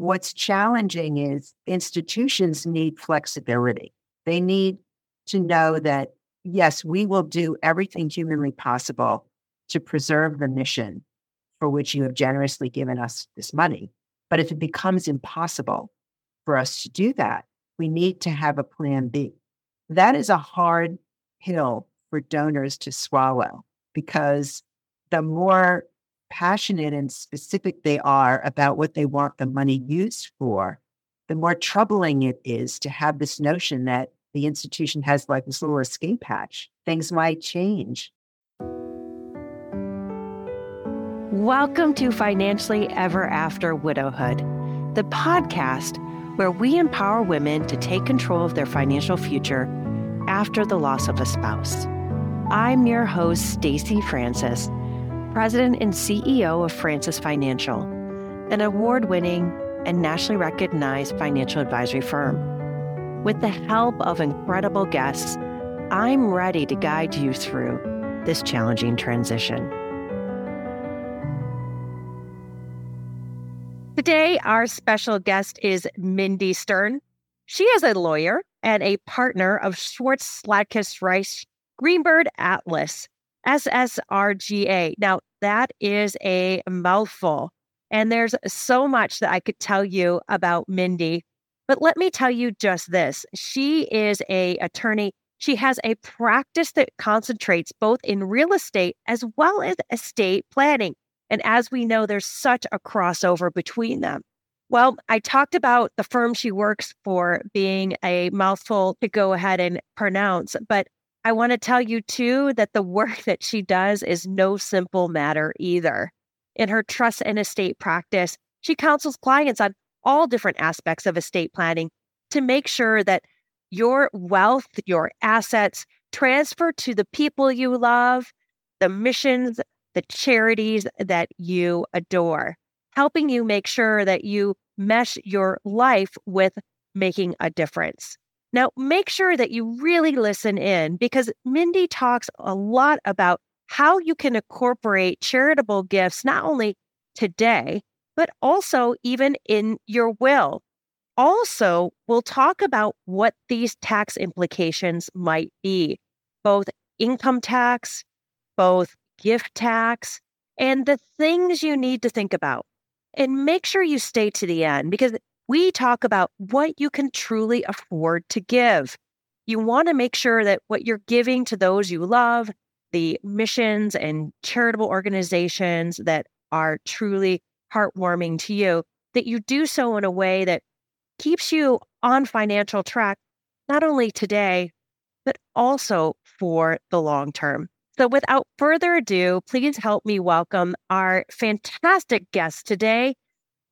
What's challenging is institutions need flexibility. They need to know that, yes, we will do everything humanly possible to preserve the mission for which you have generously given us this money. But if it becomes impossible for us to do that, we need to have a plan B. That is a hard pill for donors to swallow because the more passionate and specific they are about what they want the money used for, the more troubling it is to have this notion that the institution has like this little escape hatch. Things might change. Welcome to Financially Ever After Widowhood, the podcast where we empower women to take control of their financial future after the loss of a spouse. I'm your host, Stacy Francis president and CEO of Francis Financial, an award winning and nationally recognized financial advisory firm. With the help of incredible guests, I'm ready to guide you through this challenging transition. Today, our special guest is Mindy Stern. She is a lawyer and a partner of Schwartz Sladkus Reich Greenberg Atlas, SSRGA. Now, that is a mouthful. And there's so much that I could tell you about Mindy. But let me tell you just this. She is a attorney. She has a practice that concentrates both in real estate as well as estate planning. And as we know, there's such a crossover between them. Well, I talked about the firm she works for being a mouthful to go ahead and pronounce, but I want to tell you too that the work that she does is no simple matter either. In her trust and estate practice, she counsels clients on all different aspects of estate planning to make sure that your wealth, your assets transfer to the people you love, the missions, the charities that you adore, helping you make sure that you mesh your life with making a difference. Now, make sure that you really listen in because Mindy talks a lot about how you can incorporate charitable gifts not only today, but also even in your will. Also, we'll talk about what these tax implications might be both income tax, both gift tax, and the things you need to think about. And make sure you stay to the end because we talk about what you can truly afford to give. You want to make sure that what you're giving to those you love, the missions and charitable organizations that are truly heartwarming to you, that you do so in a way that keeps you on financial track, not only today, but also for the long term. So, without further ado, please help me welcome our fantastic guest today,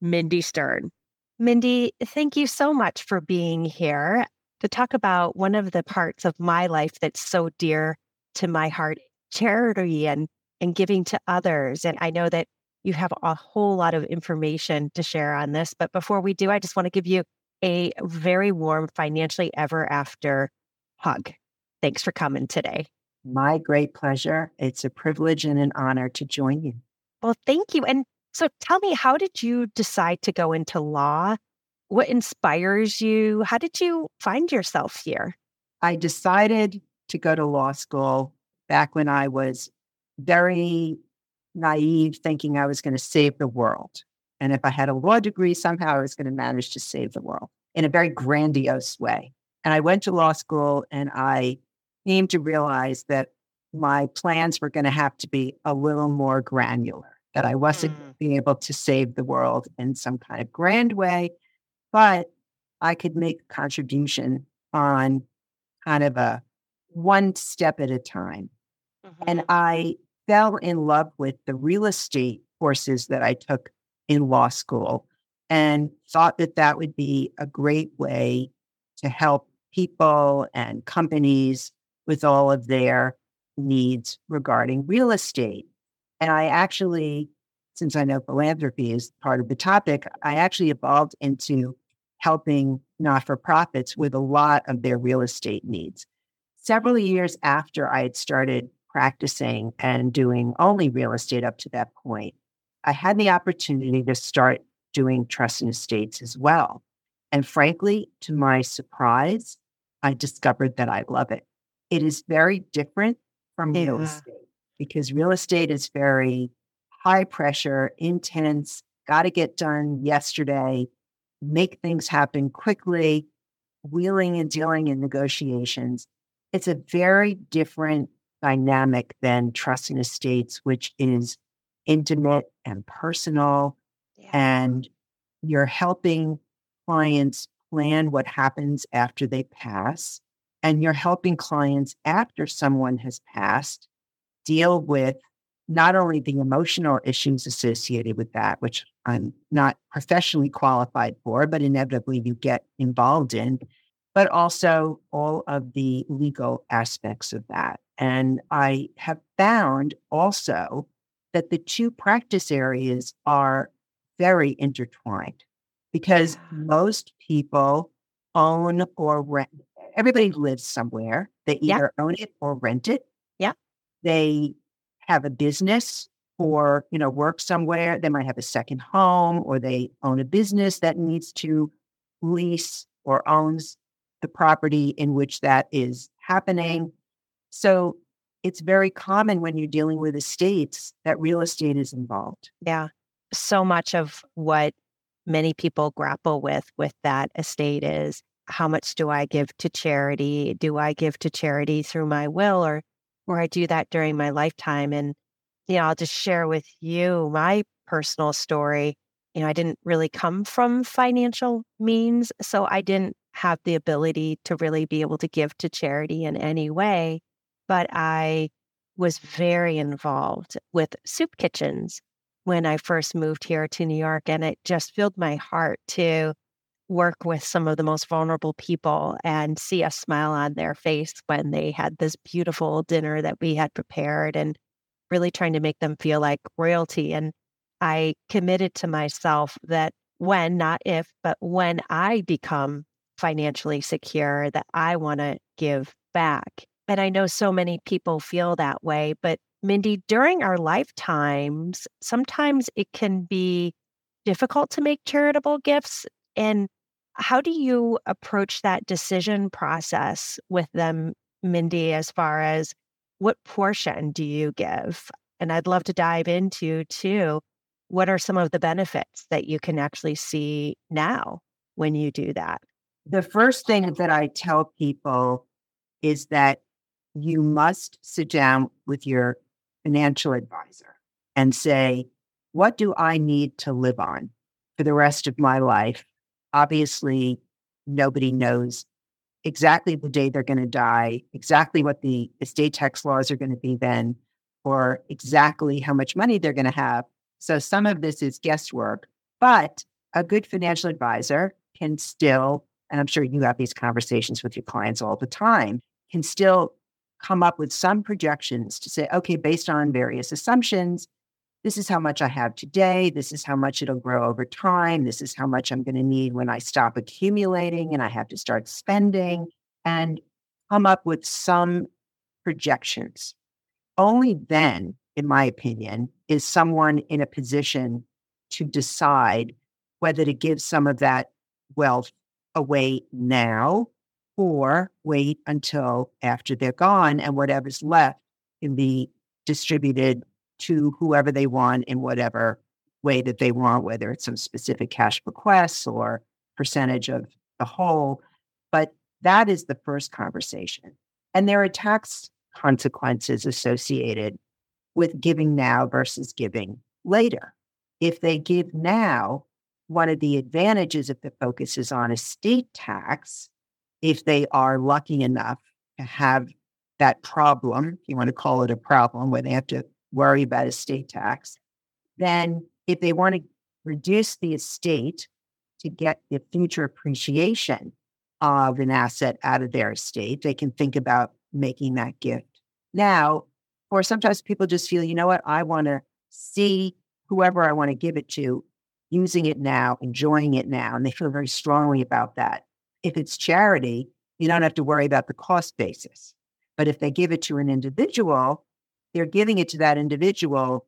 Mindy Stern. Mindy, thank you so much for being here to talk about one of the parts of my life that's so dear to my heart charity and, and giving to others. And I know that you have a whole lot of information to share on this. But before we do, I just want to give you a very warm, financially ever after hug. Thanks for coming today. My great pleasure. It's a privilege and an honor to join you. Well, thank you. And so tell me, how did you decide to go into law? What inspires you? How did you find yourself here? I decided to go to law school back when I was very naive, thinking I was going to save the world. And if I had a law degree, somehow I was going to manage to save the world in a very grandiose way. And I went to law school and I came to realize that my plans were going to have to be a little more granular that I wasn't mm. being able to save the world in some kind of grand way, but I could make a contribution on kind of a one step at a time. Mm-hmm. And I fell in love with the real estate courses that I took in law school and thought that that would be a great way to help people and companies with all of their needs regarding real estate. And I actually, since I know philanthropy is part of the topic, I actually evolved into helping not for profits with a lot of their real estate needs. Several years after I had started practicing and doing only real estate up to that point, I had the opportunity to start doing trust and estates as well. And frankly, to my surprise, I discovered that I love it. It is very different from yeah. real estate because real estate is very high pressure, intense, got to get done yesterday, make things happen quickly, wheeling and dealing in negotiations. It's a very different dynamic than trust and estates, which is intimate and personal. Yeah. And you're helping clients plan what happens after they pass. And you're helping clients after someone has passed deal with not only the emotional issues associated with that, which I'm not professionally qualified for, but inevitably you get involved in, but also all of the legal aspects of that. And I have found also that the two practice areas are very intertwined because most people own or rent. Everybody lives somewhere. They either yeah. own it or rent it. They have a business or, you know, work somewhere. They might have a second home or they own a business that needs to lease or owns the property in which that is happening. So it's very common when you're dealing with estates that real estate is involved. Yeah. So much of what many people grapple with with that estate is how much do I give to charity? Do I give to charity through my will or or I do that during my lifetime? And you know, I'll just share with you my personal story. You know, I didn't really come from financial means, so I didn't have the ability to really be able to give to charity in any way but I was very involved with soup kitchens when I first moved here to New York. And it just filled my heart to work with some of the most vulnerable people and see a smile on their face when they had this beautiful dinner that we had prepared and really trying to make them feel like royalty. And I committed to myself that when, not if, but when I become financially secure, that I want to give back. And I know so many people feel that way. But Mindy, during our lifetimes, sometimes it can be difficult to make charitable gifts. And how do you approach that decision process with them, Mindy, as far as what portion do you give? And I'd love to dive into too. What are some of the benefits that you can actually see now when you do that? The first thing that I tell people is that you must sit down with your financial advisor and say, what do I need to live on for the rest of my life? Obviously, nobody knows exactly the day they're going to die, exactly what the estate tax laws are going to be then, or exactly how much money they're going to have. So some of this is guesswork, but a good financial advisor can still, and I'm sure you have these conversations with your clients all the time, can still come up with some projections to say, okay, based on various assumptions, this is how much I have today. This is how much it'll grow over time. This is how much I'm going to need when I stop accumulating and I have to start spending and come up with some projections. Only then, in my opinion, is someone in a position to decide whether to give some of that wealth away now or wait until after they're gone and whatever's left can be distributed to whoever they want in whatever way that they want, whether it's some specific cash bequests or percentage of the whole. But that is the first conversation. And there are tax consequences associated with giving now versus giving later. If they give now, one of the advantages if the focus is on estate tax if they are lucky enough to have that problem, if you want to call it a problem, where they have to worry about estate tax, then if they want to reduce the estate to get the future appreciation of an asset out of their estate, they can think about making that gift now. Or sometimes people just feel, you know what, I want to see whoever I want to give it to using it now, enjoying it now. And they feel very strongly about that. If it's charity, you don't have to worry about the cost basis. But if they give it to an individual, they're giving it to that individual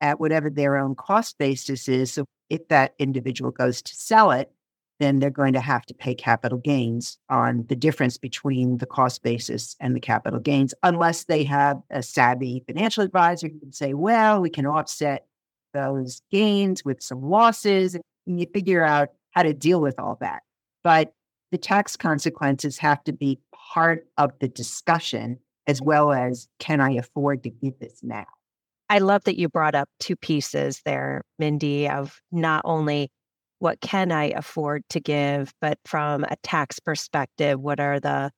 at whatever their own cost basis is. So if that individual goes to sell it, then they're going to have to pay capital gains on the difference between the cost basis and the capital gains, unless they have a savvy financial advisor who can say, well, we can offset those gains with some losses. And you figure out how to deal with all that. But the tax consequences have to be part of the discussion as well as can I afford to give this now? I love that you brought up two pieces there, Mindy, of not only what can I afford to give, but from a tax perspective, what are the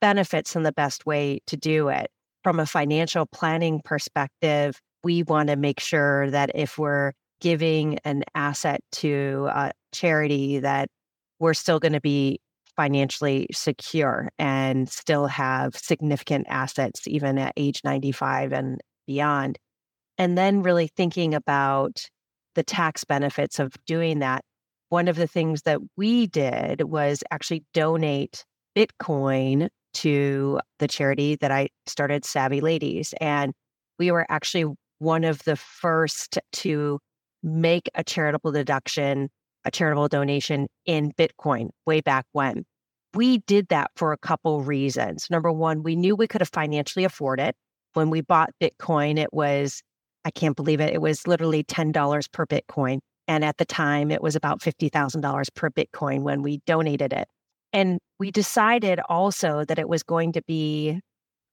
benefits and the best way to do it? From a financial planning perspective, we want to make sure that if we're giving an asset to a charity that we're still going to be financially secure and still have significant assets even at age 95 and beyond. And then really thinking about the tax benefits of doing that. One of the things that we did was actually donate Bitcoin to the charity that I started, Savvy Ladies. And we were actually one of the first to make a charitable deduction, a charitable donation in Bitcoin way back when. We did that for a couple reasons. Number one, we knew we could have financially afford it. When we bought Bitcoin, it was, I can't believe it, it was literally $10 per Bitcoin. And at the time, it was about $50,000 per Bitcoin when we donated it. And we decided also that it was going to be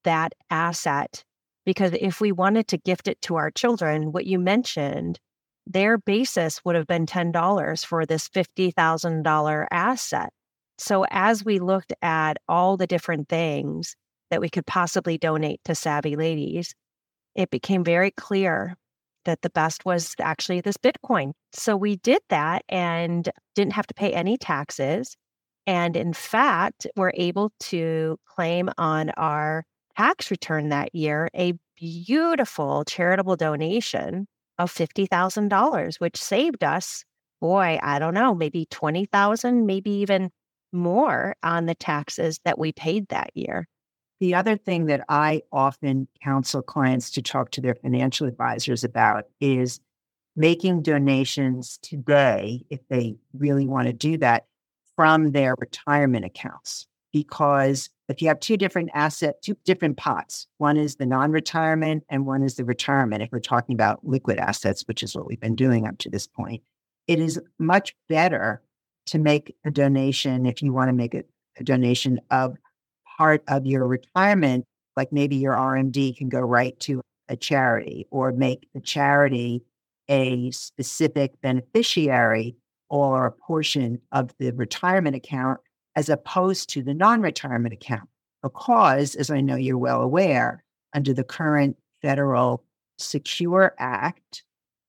that asset because if we wanted to gift it to our children, what you mentioned, their basis would have been $10 for this $50,000 asset. So as we looked at all the different things that we could possibly donate to Savvy Ladies, it became very clear that the best was actually this Bitcoin. So we did that and didn't have to pay any taxes. And in fact, we're able to claim on our tax return that year a beautiful charitable donation of $50,000, which saved us, boy, I don't know, maybe 20,000, maybe even more on the taxes that we paid that year. The other thing that I often counsel clients to talk to their financial advisors about is making donations today, if they really want to do that, from their retirement accounts. Because if you have two different asset, two different pots, one is the non-retirement and one is the retirement. If we're talking about liquid assets, which is what we've been doing up to this point, it is much better to make a donation if you want to make a, a donation of part of your retirement, like maybe your RMD can go right to a charity or make the charity a specific beneficiary or a portion of the retirement account as opposed to the non retirement account. Because, as I know you're well aware, under the current federal Secure Act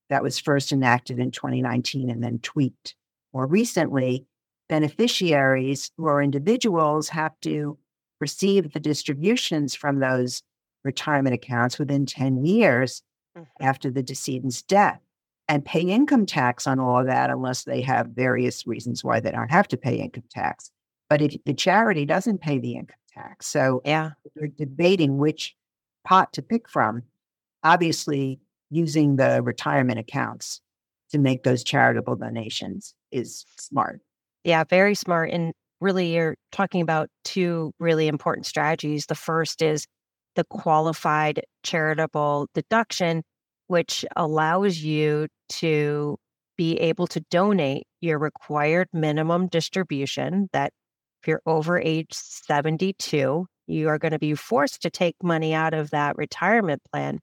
that was first enacted in 2019 and then tweaked more recently, beneficiaries who are individuals have to receive the distributions from those retirement accounts within 10 years mm-hmm. after the decedent's death and pay income tax on all of that unless they have various reasons why they don't have to pay income tax. But if the charity doesn't pay the income tax, so yeah, they're debating which pot to pick from. Obviously, using the retirement accounts to make those charitable donations is smart. Yeah, very smart. And really, you're talking about two really important strategies. The first is the qualified charitable deduction, which allows you to be able to donate your required minimum distribution that if you're over age 72, you are going to be forced to take money out of that retirement plan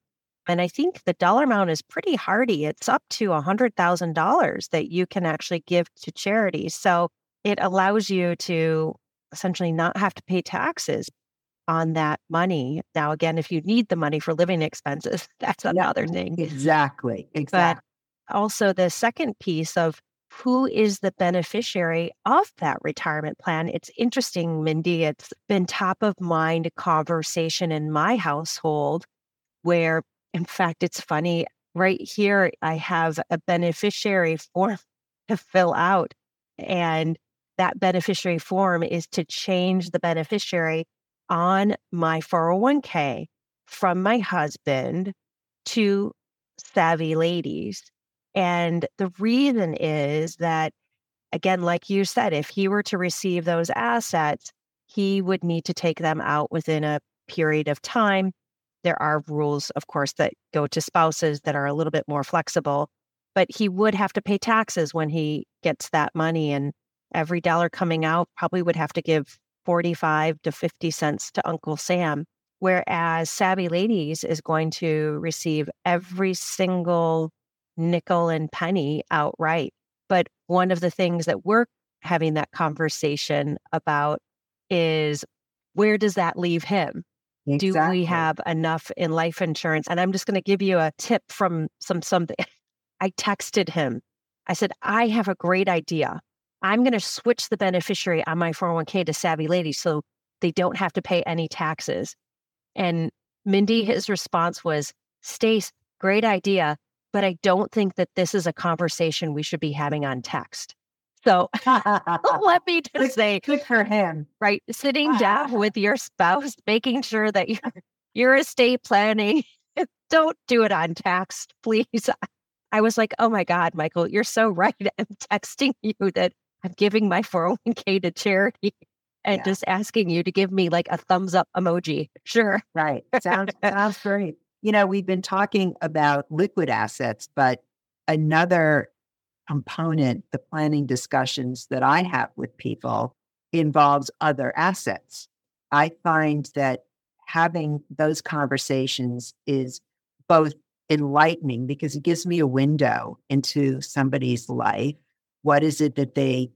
and I think the dollar amount is pretty hardy. It's up to $100,000 that you can actually give to charity. So it allows you to essentially not have to pay taxes on that money. Now, again, if you need the money for living expenses, that's another thing. Exactly. Exactly. But also, the second piece of who is the beneficiary of that retirement plan. It's interesting, Mindy. It's been top of mind conversation in my household where in fact, it's funny. Right here, I have a beneficiary form to fill out. And that beneficiary form is to change the beneficiary on my 401k from my husband to Savvy Ladies. And the reason is that, again, like you said, if he were to receive those assets, he would need to take them out within a period of time. There are rules, of course, that go to spouses that are a little bit more flexible, but he would have to pay taxes when he gets that money. And every dollar coming out probably would have to give 45 to 50 cents to Uncle Sam. Whereas Savvy Ladies is going to receive every single nickel and penny outright. But one of the things that we're having that conversation about is where does that leave him? Exactly. Do we have enough in life insurance? And I'm just going to give you a tip from some something. I texted him. I said, I have a great idea. I'm going to switch the beneficiary on my 401k to Savvy Lady so they don't have to pay any taxes. And Mindy, his response was, Stace, great idea, but I don't think that this is a conversation we should be having on text. So let me just good, say, good for him, right? Sitting down with your spouse, making sure that your your estate planning. Don't do it on text, please. I was like, oh my God, Michael, you're so right. I'm texting you that I'm giving my 401k to charity and yeah. just asking you to give me like a thumbs up emoji. Sure. Right. Sounds sounds great. You know, we've been talking about liquid assets, but another component, the planning discussions that I have with people involves other assets. I find that having those conversations is both enlightening because it gives me a window into somebody's life. What is it that they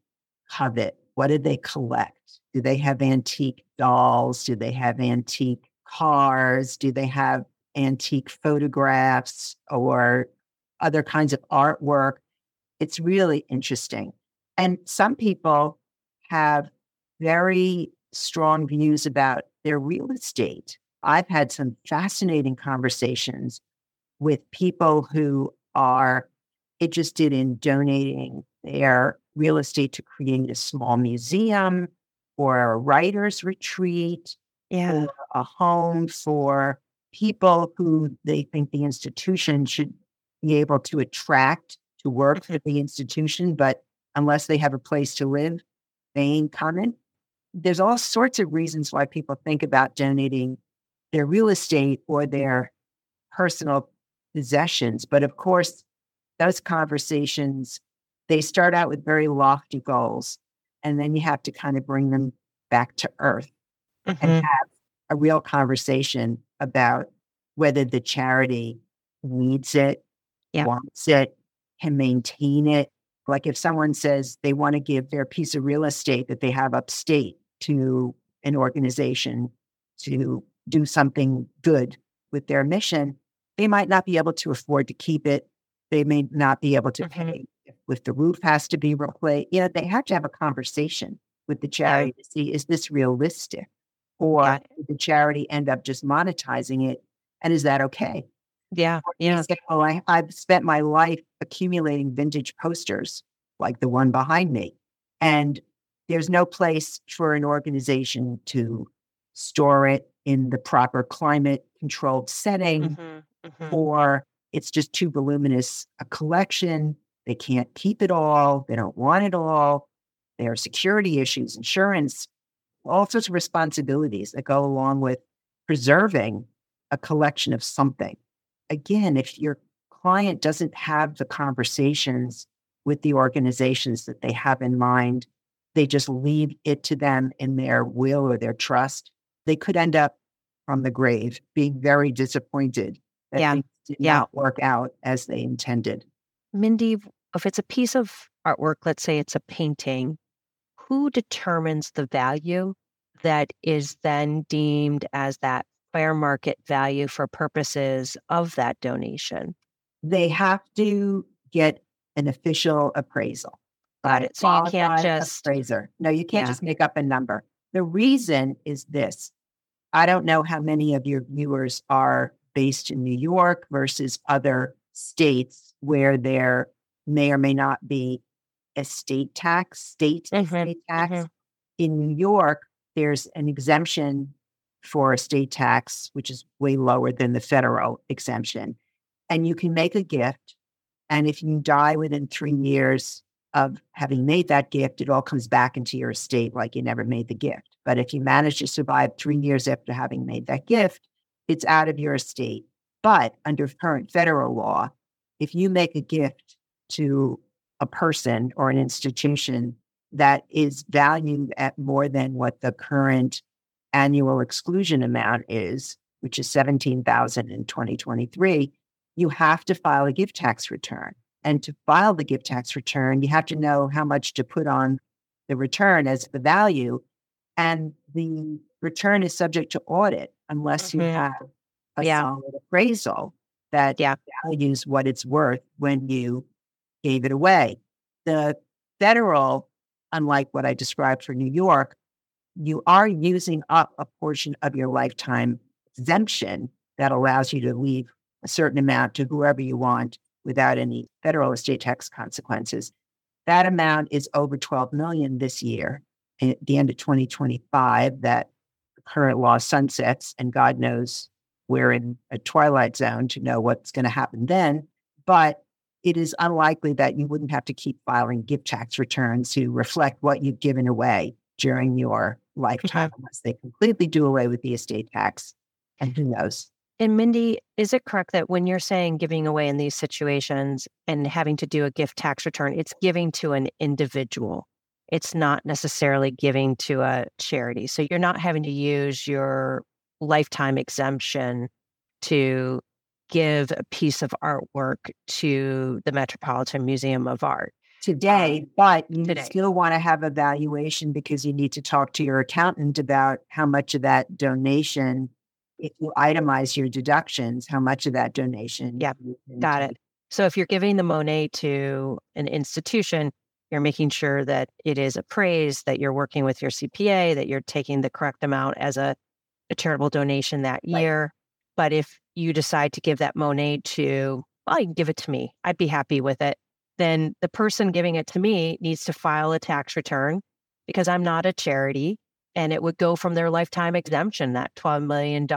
covet? What do they collect? Do they have antique dolls? Do they have antique cars? Do they have antique photographs or other kinds of artwork? It's really interesting. And some people have very strong views about their real estate. I've had some fascinating conversations with people who are interested in donating their real estate to create a small museum or a writer's retreat yeah. or a home for people who they think the institution should be able to attract to work at the institution, but unless they have a place to live, they ain't coming. There's all sorts of reasons why people think about donating their real estate or their personal possessions. But of course, those conversations, they start out with very lofty goals. And then you have to kind of bring them back to earth mm-hmm. and have a real conversation about whether the charity needs it, yeah. wants it, can maintain it. Like if someone says they want to give their piece of real estate that they have upstate to an organization to do something good with their mission, they might not be able to afford to keep it. They may not be able to mm-hmm. pay if the roof has to be replaced. You know, they have to have a conversation with the charity yeah. to see is this realistic? Or yeah. the charity end up just monetizing it? And is that okay? Yeah. Yeah. Say, oh, I, I've spent my life accumulating vintage posters like the one behind me. And there's no place for an organization to store it in the proper climate controlled setting, mm-hmm, mm-hmm. or it's just too voluminous a collection. They can't keep it all. They don't want it all. There are security issues, insurance, all sorts of responsibilities that go along with preserving a collection of something. Again, if your client doesn't have the conversations with the organizations that they have in mind, they just leave it to them in their will or their trust, they could end up from the grave being very disappointed that yeah. things did yeah. not work out as they intended. Mindy, if it's a piece of artwork, let's say it's a painting, who determines the value that is then deemed as that fair market value for purposes of that donation? They have to get an official appraisal. Got it. So you can't just appraiser. No, you can't yeah. just make up a number. The reason is this. I don't know how many of your viewers are based in New York versus other states where there may or may not be estate tax, state mm-hmm. estate tax. Mm-hmm. In New York, there's an exemption for estate tax, which is way lower than the federal exemption. And you can make a gift And if you die within three years of having made that gift, it all comes back into your estate like you never made the gift. But if you manage to survive three years after having made that gift, it's out of your estate. But under current federal law, if you make a gift to a person or an institution that is valued at more than what the current annual exclusion amount is, which is 17,000 in 2023, you have to file a gift tax return. And to file the gift tax return, you have to know how much to put on the return as the value. And the return is subject to audit unless mm-hmm. you have a yeah. solid appraisal that yeah. values what it's worth when you gave it away. The federal, unlike what I described for New York, you are using up a portion of your lifetime exemption that allows you to leave a certain amount to whoever you want without any federal estate tax consequences. That amount is over 12 million this year. Eh, at the end of 2025, that current law sunsets, and God knows we're in a twilight zone to know what's going to happen then. But it is unlikely that you wouldn't have to keep filing gift tax returns to reflect what you've given away during your lifetime, unless they completely do away with the estate tax. And who knows? And Mindy, is it correct that when you're saying giving away in these situations and having to do a gift tax return, it's giving to an individual? It's not necessarily giving to a charity. So you're not having to use your lifetime exemption to give a piece of artwork to the Metropolitan Museum of Art today, um, but you today. still want to have a valuation because you need to talk to your accountant about how much of that donation, if you itemize your deductions, how much of that donation. Yeah, got it. So if you're giving the Monet to an institution, you're making sure that it is appraised, that you're working with your CPA, that you're taking the correct amount as a, a charitable donation that year. But if you decide to give that Monet to, well, you can give it to me. I'd be happy with it. Then the person giving it to me needs to file a tax return because I'm not a charity and it would go from their lifetime exemption, that $12 million.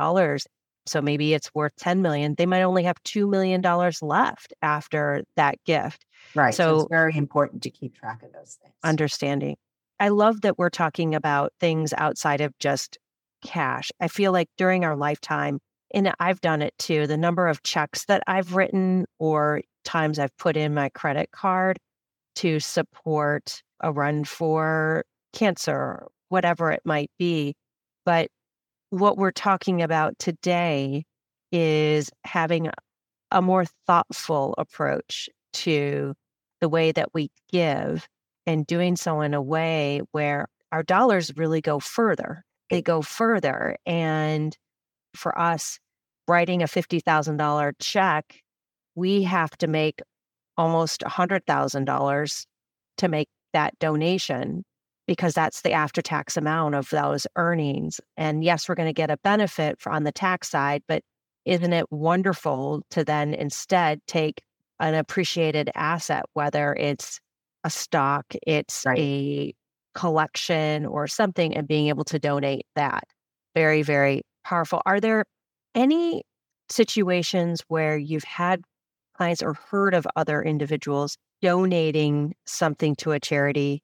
So maybe it's worth 10 million. They might only have $2 million left after that gift. Right. So, so it's very important to keep track of those things. Understanding. I love that we're talking about things outside of just cash. I feel like during our lifetime, and I've done it too, the number of checks that I've written or times I've put in my credit card to support a run for cancer, whatever it might be. But what we're talking about today is having a more thoughtful approach to the way that we give and doing so in a way where our dollars really go further. They go further. And for us, writing a $50,000 check, we have to make almost $100,000 to make that donation because that's the after tax amount of those earnings. And yes, we're going to get a benefit on the tax side, but isn't it wonderful to then instead take an appreciated asset, whether it's a stock, it's right. a collection or something, and being able to donate that? Very, very powerful. Are there any situations where you've had clients or heard of other individuals donating something to a charity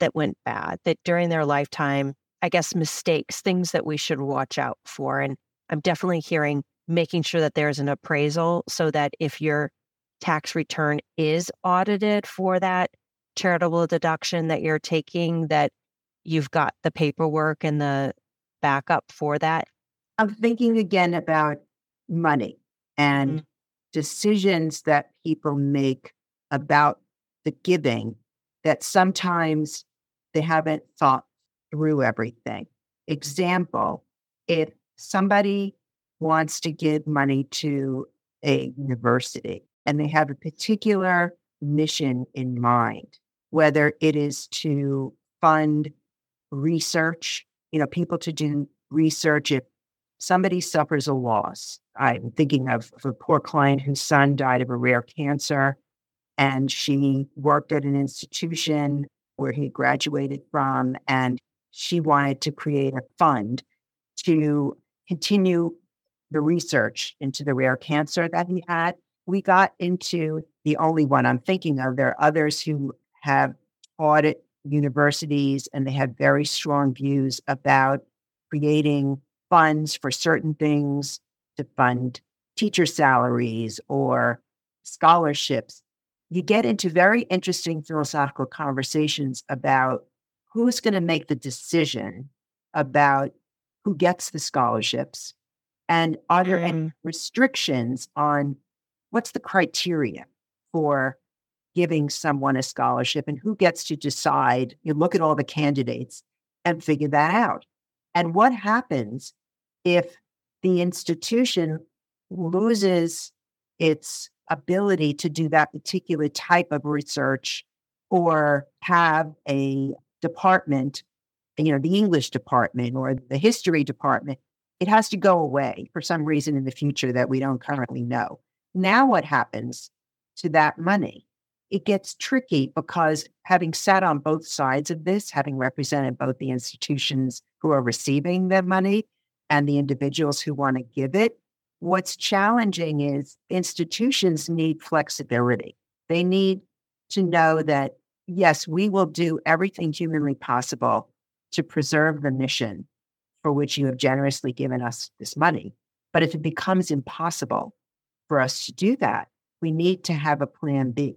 that went bad, that during their lifetime, I guess mistakes, things that we should watch out for. And I'm definitely hearing making sure that there's an appraisal so that if your tax return is audited for that charitable deduction that you're taking, that you've got the paperwork and the backup for that I'm thinking again about money and mm-hmm. decisions that people make about the giving that sometimes they haven't thought through everything. Example, if somebody wants to give money to a university and they have a particular mission in mind, whether it is to fund research, you know, people to do research if somebody suffers a loss. I'm thinking of, of a poor client whose son died of a rare cancer, and she worked at an institution where he graduated from, and she wanted to create a fund to continue the research into the rare cancer that he had. we got into the only one I'm thinking of. There are others who have taught at universities and they have very strong views about creating funds for certain things to fund teacher salaries or scholarships. You get into very interesting philosophical conversations about who's going to make the decision about who gets the scholarships and are there any mm. restrictions on what's the criteria for giving someone a scholarship and who gets to decide you look at all the candidates and figure that out and what happens if the institution loses its ability to do that particular type of research or have a department, you know, the English department or the history department, it has to go away for some reason in the future that we don't currently know. Now, what happens to that money? It gets tricky because having sat on both sides of this, having represented both the institutions who are receiving the money and the individuals who want to give it, what's challenging is institutions need flexibility. They need to know that yes, we will do everything humanly possible to preserve the mission for which you have generously given us this money. But if it becomes impossible for us to do that, we need to have a plan B.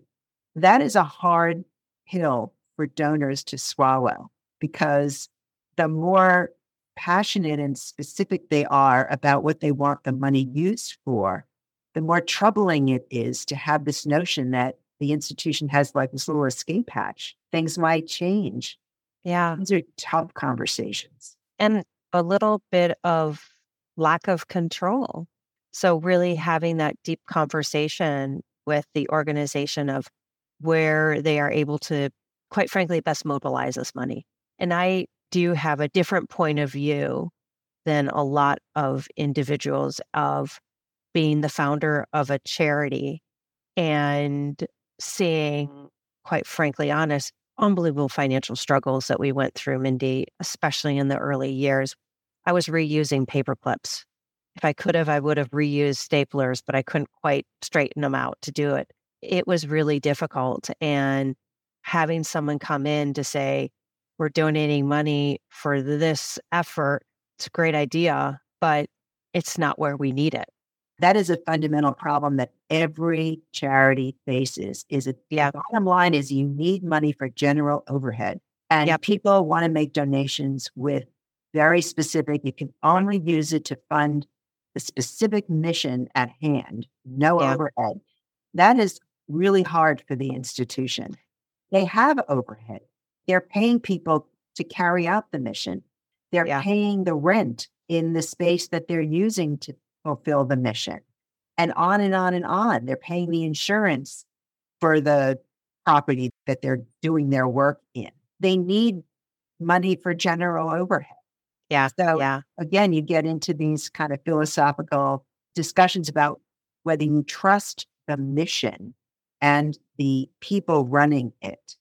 That is a hard pill for donors to swallow because the more passionate and specific they are about what they want the money used for, the more troubling it is to have this notion that the institution has like this little escape hatch. Things might change. Yeah. These are tough conversations. And a little bit of lack of control. So, really having that deep conversation with the organization of where they are able to, quite frankly, best mobilize this money. And I do have a different point of view than a lot of individuals of being the founder of a charity and seeing, quite frankly, honest, unbelievable financial struggles that we went through, Mindy, especially in the early years. I was reusing paper clips. If I could have, I would have reused staplers, but I couldn't quite straighten them out to do it. It was really difficult. And having someone come in to say, we're donating money for this effort, it's a great idea, but it's not where we need it. That is a fundamental problem that every charity faces. Is it yeah. the bottom line is you need money for general overhead. And yeah. people want to make donations with very specific, you can only use it to fund the specific mission at hand, no yeah. overhead. That is really hard for the institution. They have overhead. They're paying people to carry out the mission. They're yeah. paying the rent in the space that they're using to fulfill the mission. And on and on and on. They're paying the insurance for the property that they're doing their work in. They need money for general overhead. Yeah. So yeah. again, you get into these kind of philosophical discussions about whether you trust the mission and the people running it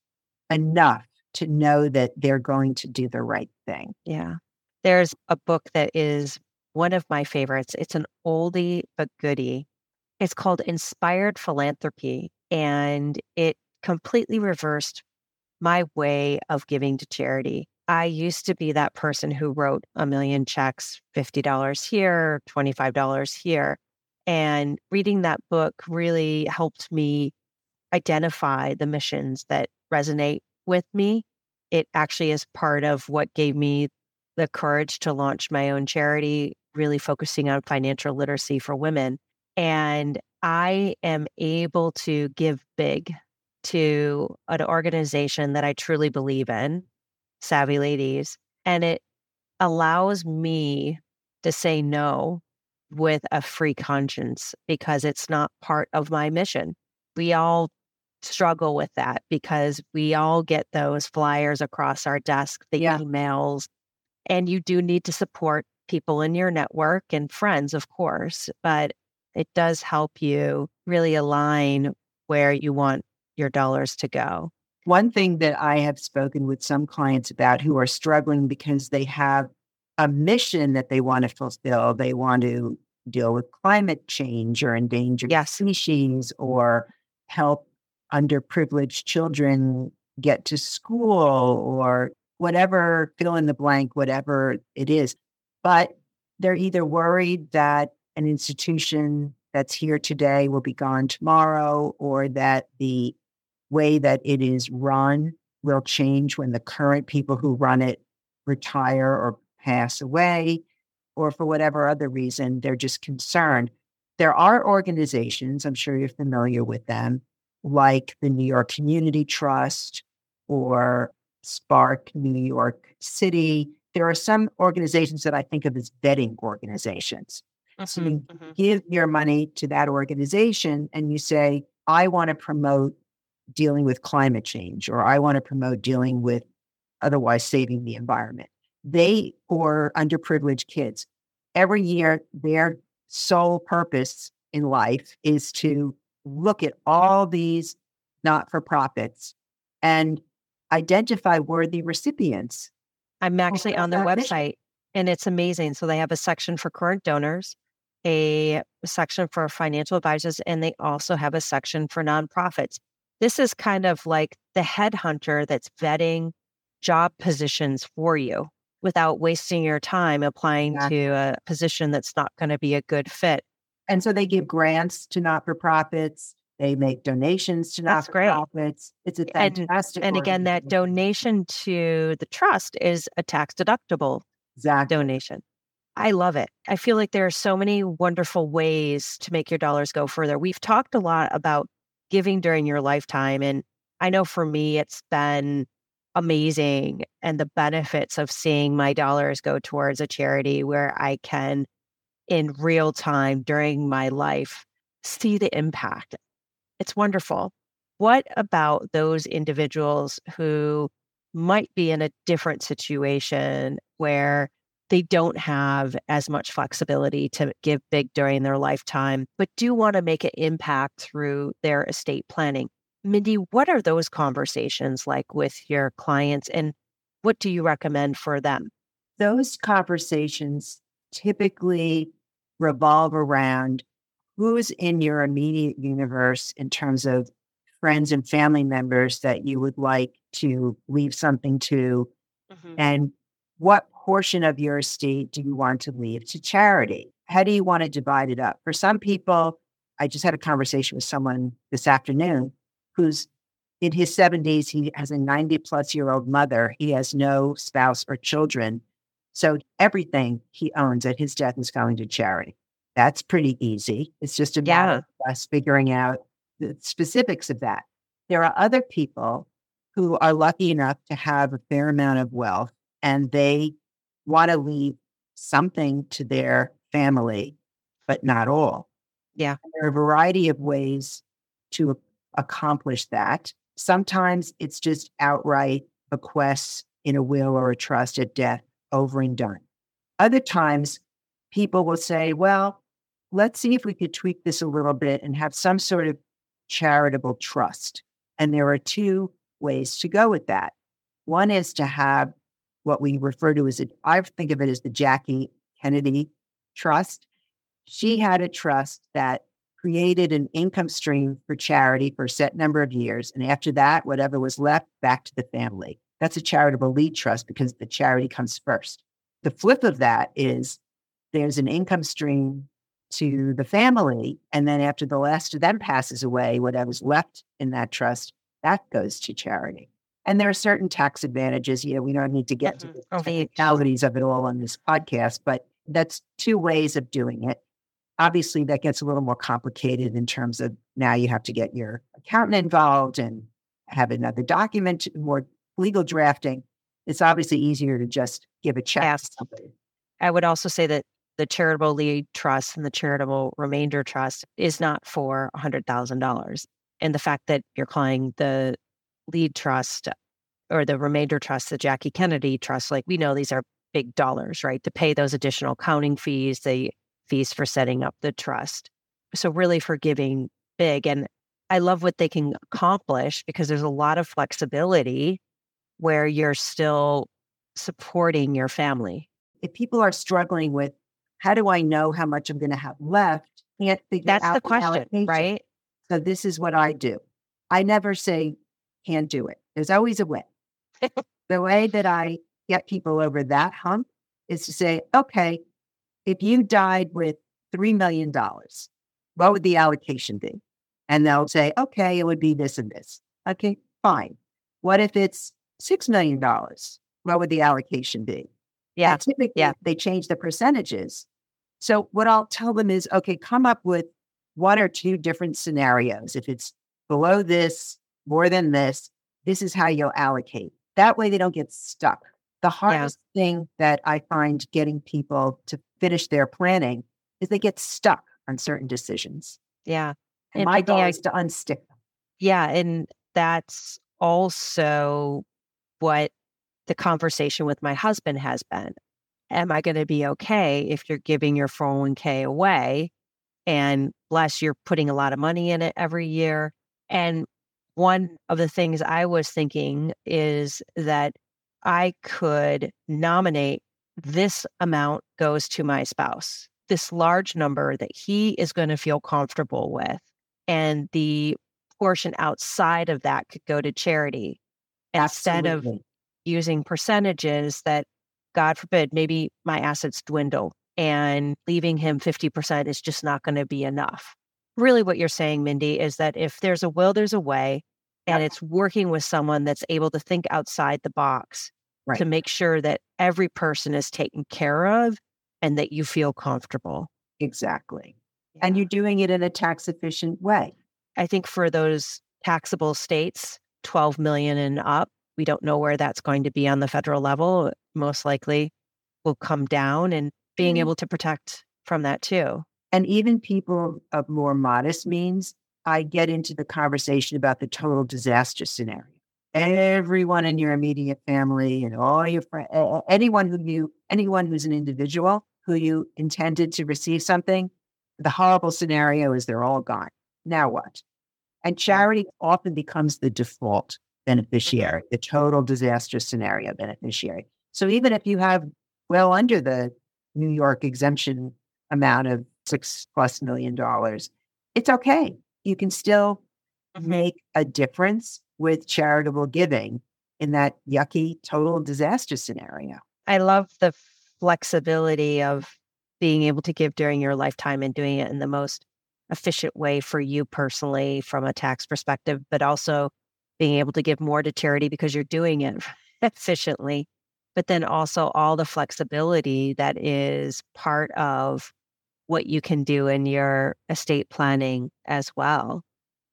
enough to know that they're going to do the right thing. Yeah. There's a book that is one of my favorites. It's an oldie but goodie. It's called Inspired Philanthropy, and it completely reversed my way of giving to charity. I used to be that person who wrote a million checks, $50 here, $25 here. And reading that book really helped me identify the missions that resonate with me. It actually is part of what gave me the courage to launch my own charity, really focusing on financial literacy for women. And I am able to give big to an organization that I truly believe in, Savvy Ladies. And it allows me to say no with a free conscience because it's not part of my mission. We all struggle with that because we all get those flyers across our desk, the yeah. emails, and you do need to support people in your network and friends, of course, but it does help you really align where you want your dollars to go. One thing that I have spoken with some clients about who are struggling because they have a mission that they want to fulfill, they want to deal with climate change or endangered Yes. species or help underprivileged children get to school or whatever, fill in the blank, whatever it is. But they're either worried that an institution that's here today will be gone tomorrow or that the way that it is run will change when the current people who run it retire or pass away, or for whatever other reason, they're just concerned. There are organizations, I'm sure you're familiar with them, like the New York Community Trust or Spark New York City. There are some organizations that I think of as vetting organizations. So you Mhm, mhm. give your money to that organization and you say, I want to promote dealing with climate change, or I want to promote dealing with otherwise saving the environment. They, or underprivileged kids, every year, their sole purpose in life is to look at all these not for profits and identify worthy recipients. I'm actually on their website and it's amazing. So they have a section for current donors, a section for financial advisors, and they also have a section for nonprofits. This is kind of like the headhunter that's vetting job positions for you without wasting your time applying Exactly. to a position that's not going to be a good fit. And so they give grants to not for profits. They make donations to not for profits. It's a And- fantastic. And again, that donation to the trust is a tax deductible exactly. donation. I love it. I feel like there are so many wonderful ways to make your dollars go further. We've talked a lot about giving during your lifetime. And I know for me, it's been amazing and the benefits of seeing my dollars go towards a charity where I can, in real time during my life, see the impact. It's wonderful. What about those individuals who might be in a different situation where they don't have as much flexibility to give big during their lifetime, but do want to make an impact through their estate planning? Mindy, what are those conversations like with your clients and what do you recommend for them? Those conversations typically revolve around who's in your immediate universe in terms of friends and family members that you would like to leave something to mm-hmm. and what portion of your estate do you want to leave to charity? How do you want to divide it up? For some people, I just had a conversation with someone this afternoon who's in his 70s. He has a 90 plus year old mother. He has no spouse or children. So everything he owns at his death is going to charity. That's pretty easy. It's just about of us figuring out the specifics of that. There are other people who are lucky enough to have a fair amount of wealth and they want to leave something to their family, but not all. Yeah. And there are a variety of ways to accomplish that. Sometimes it's just outright bequests in a will or a trust at death, over and done. Other times, people will say, well, let's see if we could tweak this a little bit and have some sort of charitable trust. And there are two ways to go with that. One is to have what we refer to as a, I think of it as the Jackie Kennedy Trust. She had a trust that created an income stream for charity for a set number of years. And after that, whatever was left, back to the family. That's a charitable lead trust because the charity comes first. The flip of that is there's an income stream to the family. And then after the last of them passes away, whatever's left in that trust, that goes to charity. And there are certain tax advantages. You know, we don't need to get to Mhm. the Oh, the- technicalities of it all on this podcast, but that's two ways of doing it. Obviously, that gets a little more complicated in terms of now you have to get your accountant involved and have another document, more legal drafting. It's obviously easier to just give a check Yes. to somebody. I would also say that the charitable lead trust and the charitable remainder trust is not for $100,000. And the fact that you're calling the lead trust or the remainder trust, the Jackie Kennedy trust, like we know these are big dollars, right? To pay those additional accounting fees, the fees for setting up the trust. So, really, for giving big. And I love what they can accomplish because there's a lot of flexibility where you're still supporting your family. if people are struggling with how do I know how much I'm going to have left? Can't figure That's out the question, allocation. right? So this is what I do. I never say can't do it. There's always a way. the way that I get people over that hump is to say, okay, if you died with $3 million, what would the allocation be? And they'll say, okay, it would be this and this. Okay, fine. What if it's $6 million? What would the allocation be? Yeah. And typically, yeah. they change the percentages. So, what I'll tell them is, okay, come up with one or two different scenarios. If it's below this, more than this, this is how you'll allocate. That way, they don't get stuck. The hardest thing that I find getting people to finish their planning is they get stuck on certain decisions. Yeah. And, my goal I- is to unstick them. Yeah. And that's also what the conversation with my husband has been. Am I going to be okay if you're giving your 401k away? And bless, you're putting a lot of money in it every year. And one of the things I was thinking is that I could nominate this amount goes to my spouse, this large number that he is going to feel comfortable with. And the portion outside of that could go to charity instead of using percentages that, God forbid, maybe my assets dwindle and leaving him 50% is just not going to be enough. Really, what you're saying, Mindy, is that if there's a will, there's a way. And Yep. it's working with someone that's able to think outside the box Right. to make sure that every person is taken care of and that you feel comfortable. Exactly. And you're doing it in a tax efficient way. I think for those taxable states, 12 million and up, we don't know where that's going to be on the federal level. Most likely will come down and being Mhm. able to protect from that too. And even people of more modest means, I get into the conversation about the total disaster scenario. Everyone in your immediate family and all your friends, anyone who you, anyone who's an individual who you intended to receive something, the horrible scenario is they're all gone. Now what? And charity often becomes the default mm-hmm. beneficiary, the total disaster scenario beneficiary. So even if you have well under the New York exemption amount of six plus million dollars, it's okay. You can still mm-hmm. make a difference with charitable giving in that yucky total disaster scenario. I love the flexibility of being able to give during your lifetime and doing it in the most efficient way for you personally from a tax perspective, but also being able to give more to charity because you're doing it mm-hmm. efficiently. But then also all the flexibility that is part of what you can do in your estate planning as well.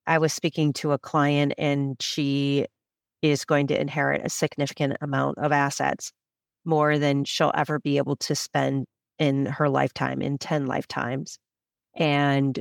I was speaking to a client and she is going to inherit a significant amount of assets more than she'll ever be able to spend in her lifetime, in 10 lifetimes. And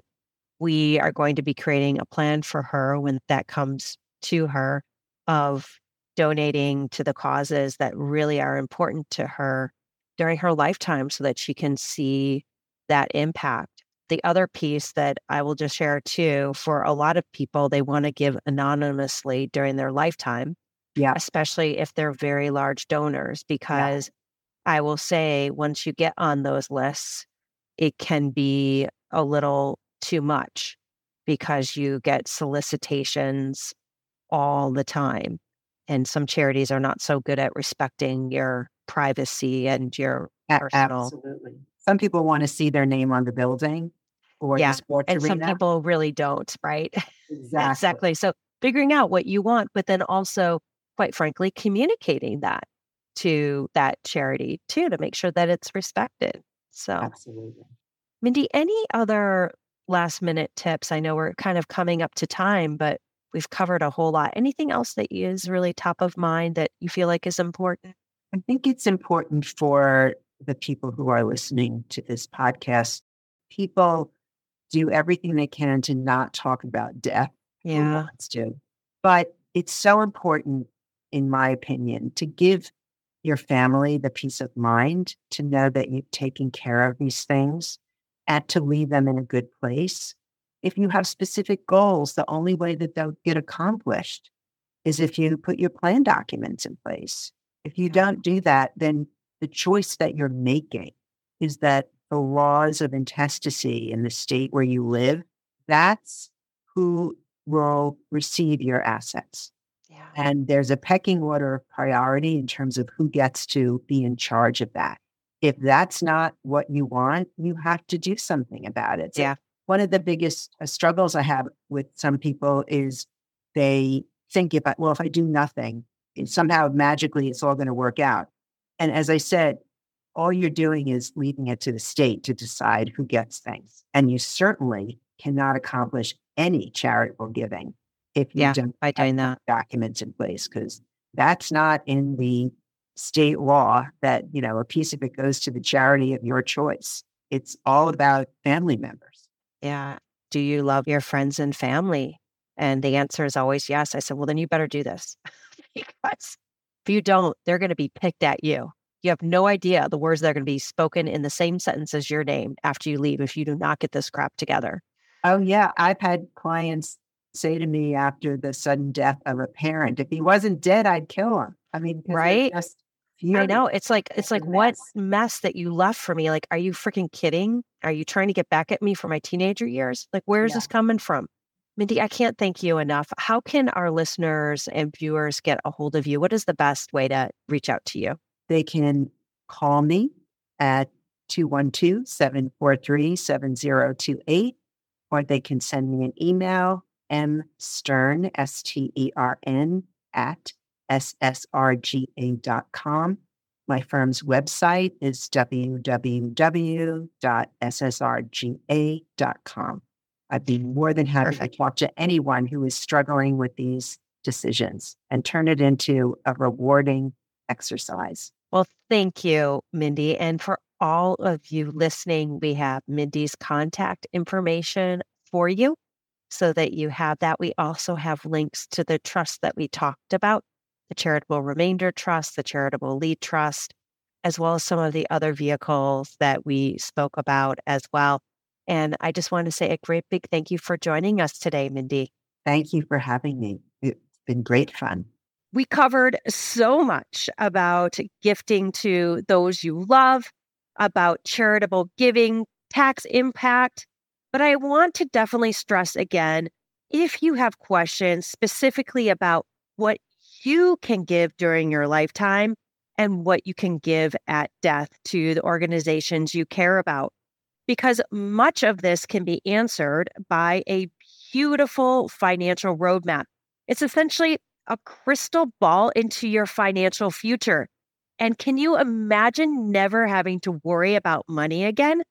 we are going to be creating a plan for her when that comes to her of donating to the causes that really are important to her during her lifetime so that she can see that impact. The other piece that I will just share too for a lot of people, they want to give anonymously during their lifetime Yeah. especially if they're very large donors, because I will say once you get on those lists, it can be a little too much because you get solicitations all the time. And some charities are not so good at respecting your privacy and your A- personal. Absolutely. Some people want to see their name on the building or Yeah, the sports And some people really don't, right? exactly. exactly. So figuring out what you want, but then also, quite frankly, communicating that to that charity too to make sure that it's respected. So, Absolutely. Mindy, any other last minute tips? I know we're kind of coming up to time, but we've covered a whole lot. Anything else that is really top of mind that you feel like is important? I think it's important for the people who are listening to this podcast. People do everything they can to not talk about death. Yeah. wants to? But it's so important, in my opinion, to give your family the peace of mind to know that you've taken care of these things and to leave them in a good place. If you have specific goals, the only way that they'll get accomplished is if you put your plan documents in place. If you don't do that, then the choice that you're making is that the laws of intestacy in the state where you live, that's who will receive your assets. Yeah. And there's a pecking order of priority in terms of who gets to be in charge of that. If that's not what you want, you have to do something about it. So Yeah. One of the biggest uh, struggles I have with some people is they think if I, well, if I do nothing, somehow magically it's all going to work out. And as I said, all you're doing is leaving it to the state to decide who gets things. And you certainly cannot accomplish any charitable giving if you Yeah, don't By have doing that. documents in place, because that's not in the state law that, you know, a piece of it goes to the charity of your choice. It's all about family members. Yeah. Do you love your friends and family? And the answer is always yes. I said, well, then you better do this because if you don't, they're going to be picked at you. You have no idea the words that are going to be spoken in the same sentence as your name after you leave if you do not get this crap together. Oh, yeah. I've had clients say to me after the sudden death of a parent, if he wasn't dead, I'd kill him. I mean, Right? just I know. It's like it's like what mess. that you left for me. Like, are you freaking kidding? Are you trying to get back at me for my teenager years? Like, where's Yeah. this coming from? Mindy, I can't thank you enough. How can our listeners and viewers get a hold of you? What is the best way to reach out to you? They can call me at 212 743 7028, or they can send me an email, mstern, S T E R N, at ssrga.com. My firm's website is www.ssrga.com. I'd be more than happy Perfect. to talk to anyone who is struggling with these decisions and turn it into a rewarding exercise. Well, thank you, Mindy. And for all of you listening, we have Mindy's contact information for you so that you have that. We also have links to the trust that we talked about the Charitable Remainder Trust, the Charitable Lead Trust, as well as some of the other vehicles that we spoke about as well. And I just want to say a great big thank you for joining us today, Mindy. Thank you for having me. It's been great fun. We covered so much about gifting to those you love, about charitable giving, tax impact. But I want to definitely stress again if you have questions specifically about what you can give during your lifetime and what you can give at death to the organizations you care about, because much of this can be answered by a beautiful financial roadmap. It's essentially a crystal ball into your financial future. And can you imagine never having to worry about money again?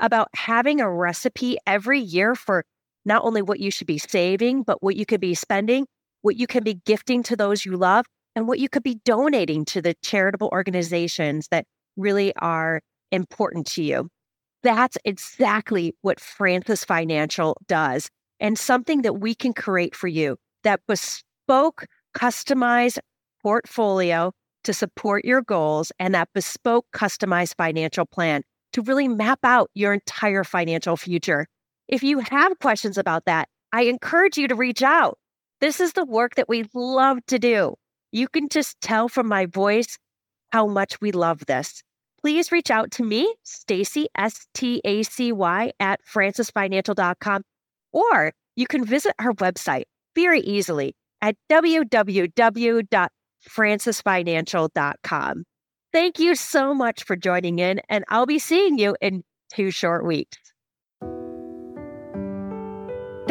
About having a recipe every year for not only what you should be saving, but what you could be spending, what you can be gifting to those you love, and what you could be donating to the charitable organizations that really are important to you. That's exactly what Francis Financial does, and something that we can create for you that bespoke, customized portfolio to support your goals and that bespoke, customized financial plan to really map out your entire financial future. If you have questions about that, I encourage you to reach out. This is the work that we love to do. You can just tell from my voice how much we love this. Please reach out to me, Stacy, S T A C Y, at francisfinancial.com, or you can visit our website very easily at www.francisfinancial.com. Thank you so much for joining in, and I'll be seeing you in two short weeks.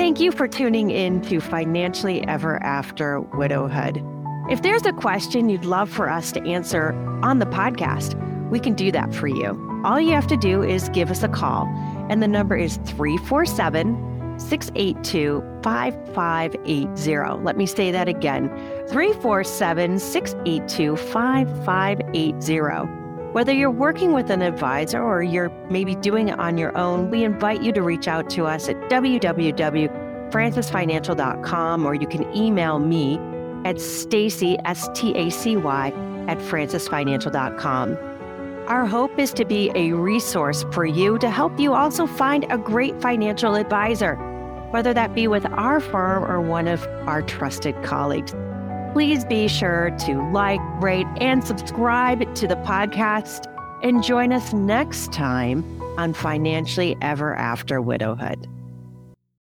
Thank you for tuning in to Financially Ever After Widowhood. If there's a question you'd love for us to answer on the podcast, we can do that for you. All you have to do is give us a call, and the number is 347 682 5580. Let me say that again 347 682 5580. Whether you're working with an advisor or you're maybe doing it on your own, we invite you to reach out to us at www.francisfinancial.com or you can email me at Stacy, S T A C Y, at francisfinancial.com. Our hope is to be a resource for you to help you also find a great financial advisor, whether that be with our firm or one of our trusted colleagues. Please be sure to like, rate, and subscribe to the podcast. and join us next time on Financially Ever After Widowhood.